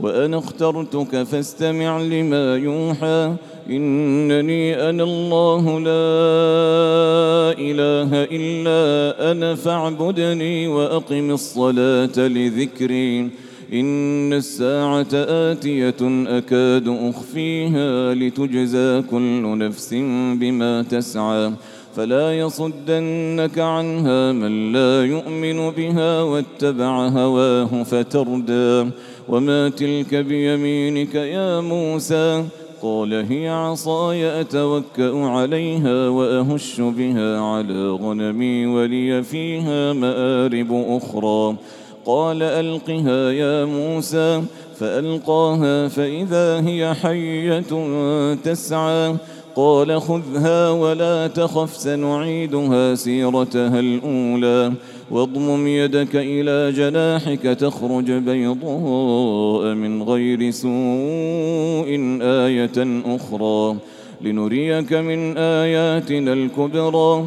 وأنا اخترتك فاستمع لما يوحى إنني أنا الله لا إله إلا أنا فاعبدني وأقم الصلاة لذكري. إن الساعة آتية أكاد أخفيها لتجزى كل نفس بما تسعى. فلا يصدنك عنها من لا يؤمن بها واتبع هواه فتردى. وما تلك بيمينك يا موسى قال هي عصاي أتوكأ عليها وأهش بها على غنمي ولي فيها مآرب أخرى قال ألقها يا موسى فألقاها فإذا هي حية تسعى قال خذها ولا تخف سنعيدها سيرتها الأولى واضمم يدك إلى جناحك تخرج بيضاء من غير سوء آية أخرى. لنريك من آياتنا الكبرى.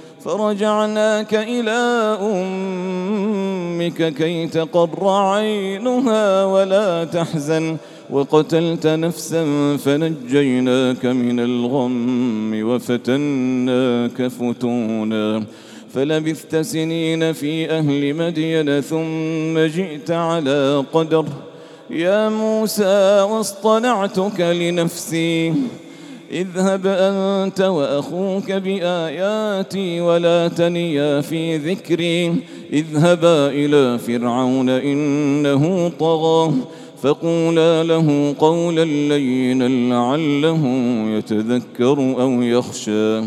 فرجعناك إلى أمك كي تقر عينها ولا تحزن وقتلت نفسا فنجيناك من الغم وفتناك فتونا فلبثت سنين في أهل مدين ثم جئت على قدر يا موسى واصطنعتك لنفسي اذهب أنت وأخوك بآياتي ولا تنيا في ذكري. اذهبا إلى فرعون إنه طغى فقولا له قولا لينا لعله يتذكر أو يخشى.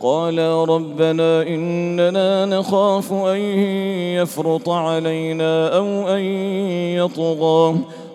قالا ربنا إننا نخاف أن يفرط علينا أو أن يطغى.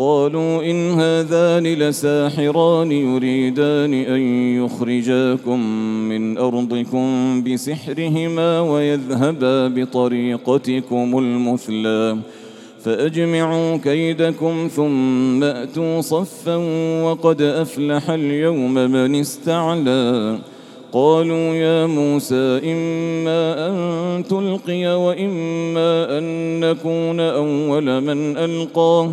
قالوا إن هذان لساحران يريدان أن يخرجاكم من أرضكم بسحرهما ويذهبا بطريقتكم المثلى. فأجمعوا كيدكم ثم أتوا صفا وقد أفلح اليوم من استعلى. قالوا يا موسى إما أن تلقي وإما أن نكون أول من ألقاه.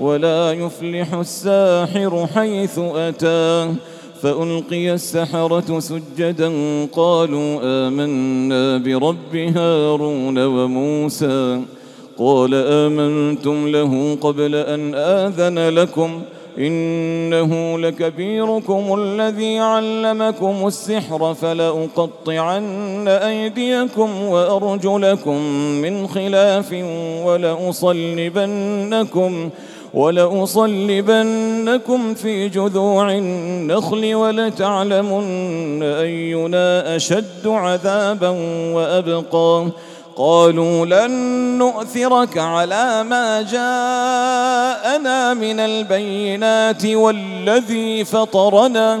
ولا يفلح الساحر حيث أتى. فألقي السحرة سجدا قالوا آمنا برب هارون وموسى. قال آمنتم له قبل أن آذن لكم ۖ. إنه لكبيركم الذي علمكم السحر فلأقطعن أيديكم وأرجلكم من خلاف ولأصلبنكم. ولأصلبنكم في جذوع النخل ولتعلمن أينا أشد عذابا وأبقى. قالوا لن نؤثرك على ما جاءنا من البينات والذي فطرنا.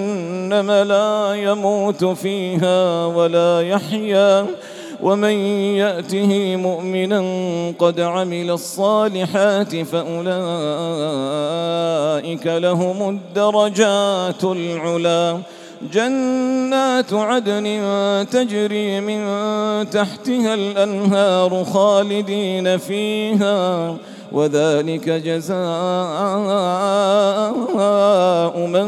لا يموت فيها ولا يحيا. ومن يأته مؤمنا قد عمل الصالحات فأولئك لهم الدرجات العلى جنات عدن تجري من تحتها الأنهار خالدين فيها وذلك جزاء من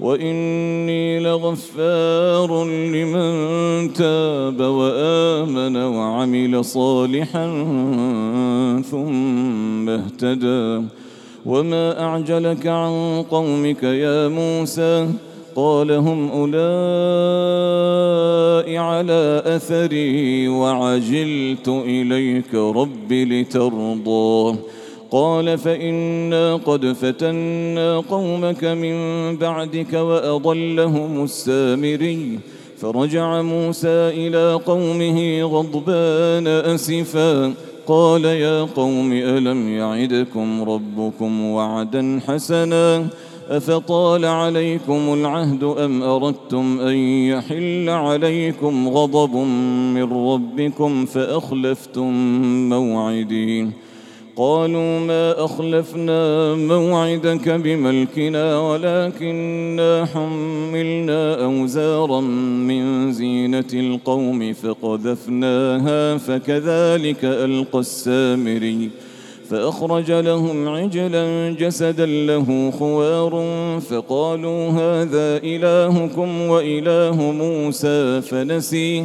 وإني لغفار لمن تاب وآمن وعمل صالحا ثم اهتدى. وما أعجلك عن قومك يا موسى؟ قال هم أولئك على أثري وعجلت إليك رب لترضى. قال فإنا قد فتنا قومك من بعدك وأضلهم السامري. فرجع موسى إلى قومه غضبان أسفا. قال يا قوم ألم يعدكم ربكم وعدا حسنا؟ أفطال عليكم العهد أم أردتم أن يحل عليكم غضب من ربكم فأخلفتم موعدين قالوا ما أخلفنا موعدك بملكنا ولكننا حملنا أوزارا من زينة القوم فقذفناها فكذلك ألقى السامري فأخرج لهم عجلا جسدا له خوار فقالوا هذا إلهكم وإله موسى فنسيه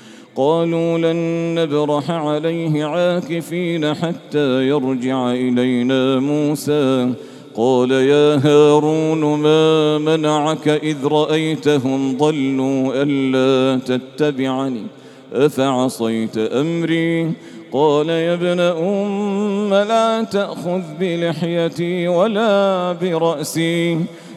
قالوا لن نبرح عليه عاكفين حتى يرجع إلينا موسى. قال يا هارون ما منعك إذ رأيتهم ضلوا ألا تتبعني؟ أفعصيت أمري؟ قال يا ابن أم لا تأخذ بلحيتي ولا برأسي.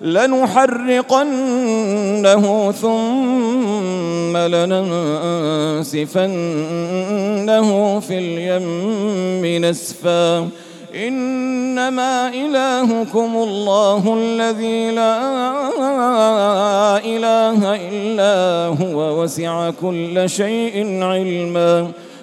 لنحرقنه ثم لننسفنه في اليم نسفا. إنما إلهكم الله الذي لا إله إلا هو وسع كل شيء علما.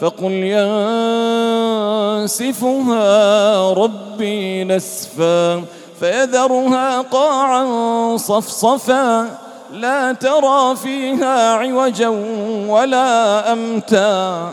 فقل ينسفها ربي نسفا فيذرها قاعا صفصفا لا ترى فيها عوجا ولا أمتا.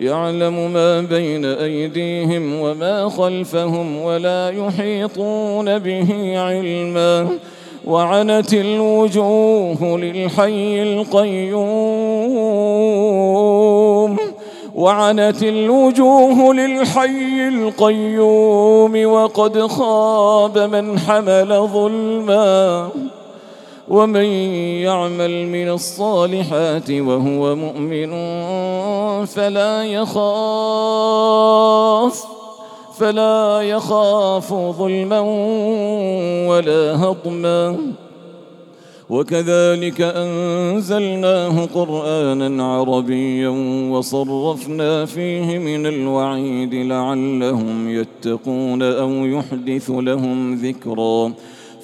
يعلم ما بين أيديهم وما خلفهم ولا يحيطون به علما. وعنت الوجوه للحي القيوم. وعنت الوجوه للحي القيوم. وقد خاب من حمل ظلما. ومن يعمل من الصالحات وهو مؤمن فلا يخاف فلا يخاف ظلما ولا هضما. وكذلك أنزلناه قرآنا عربيا وصرفنا فيه من الوعيد لعلهم يتقون أو يحدث لهم ذكرًا.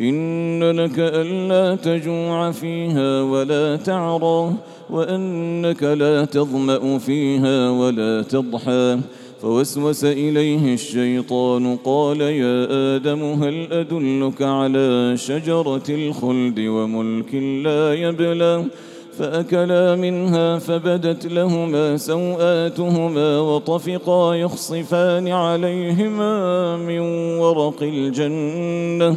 إن لك ألا تجوع فيها ولا تعرى وأنك لا تظمأ فيها ولا تضحى. فوسوس إليه الشيطان قال يا آدم هل أدلك على شجرة الخلد وملك لا يبلى؟ فأكلا منها فبدت لهما سوآتهما وطفقا يخصفان عليهما من ورق الجنة.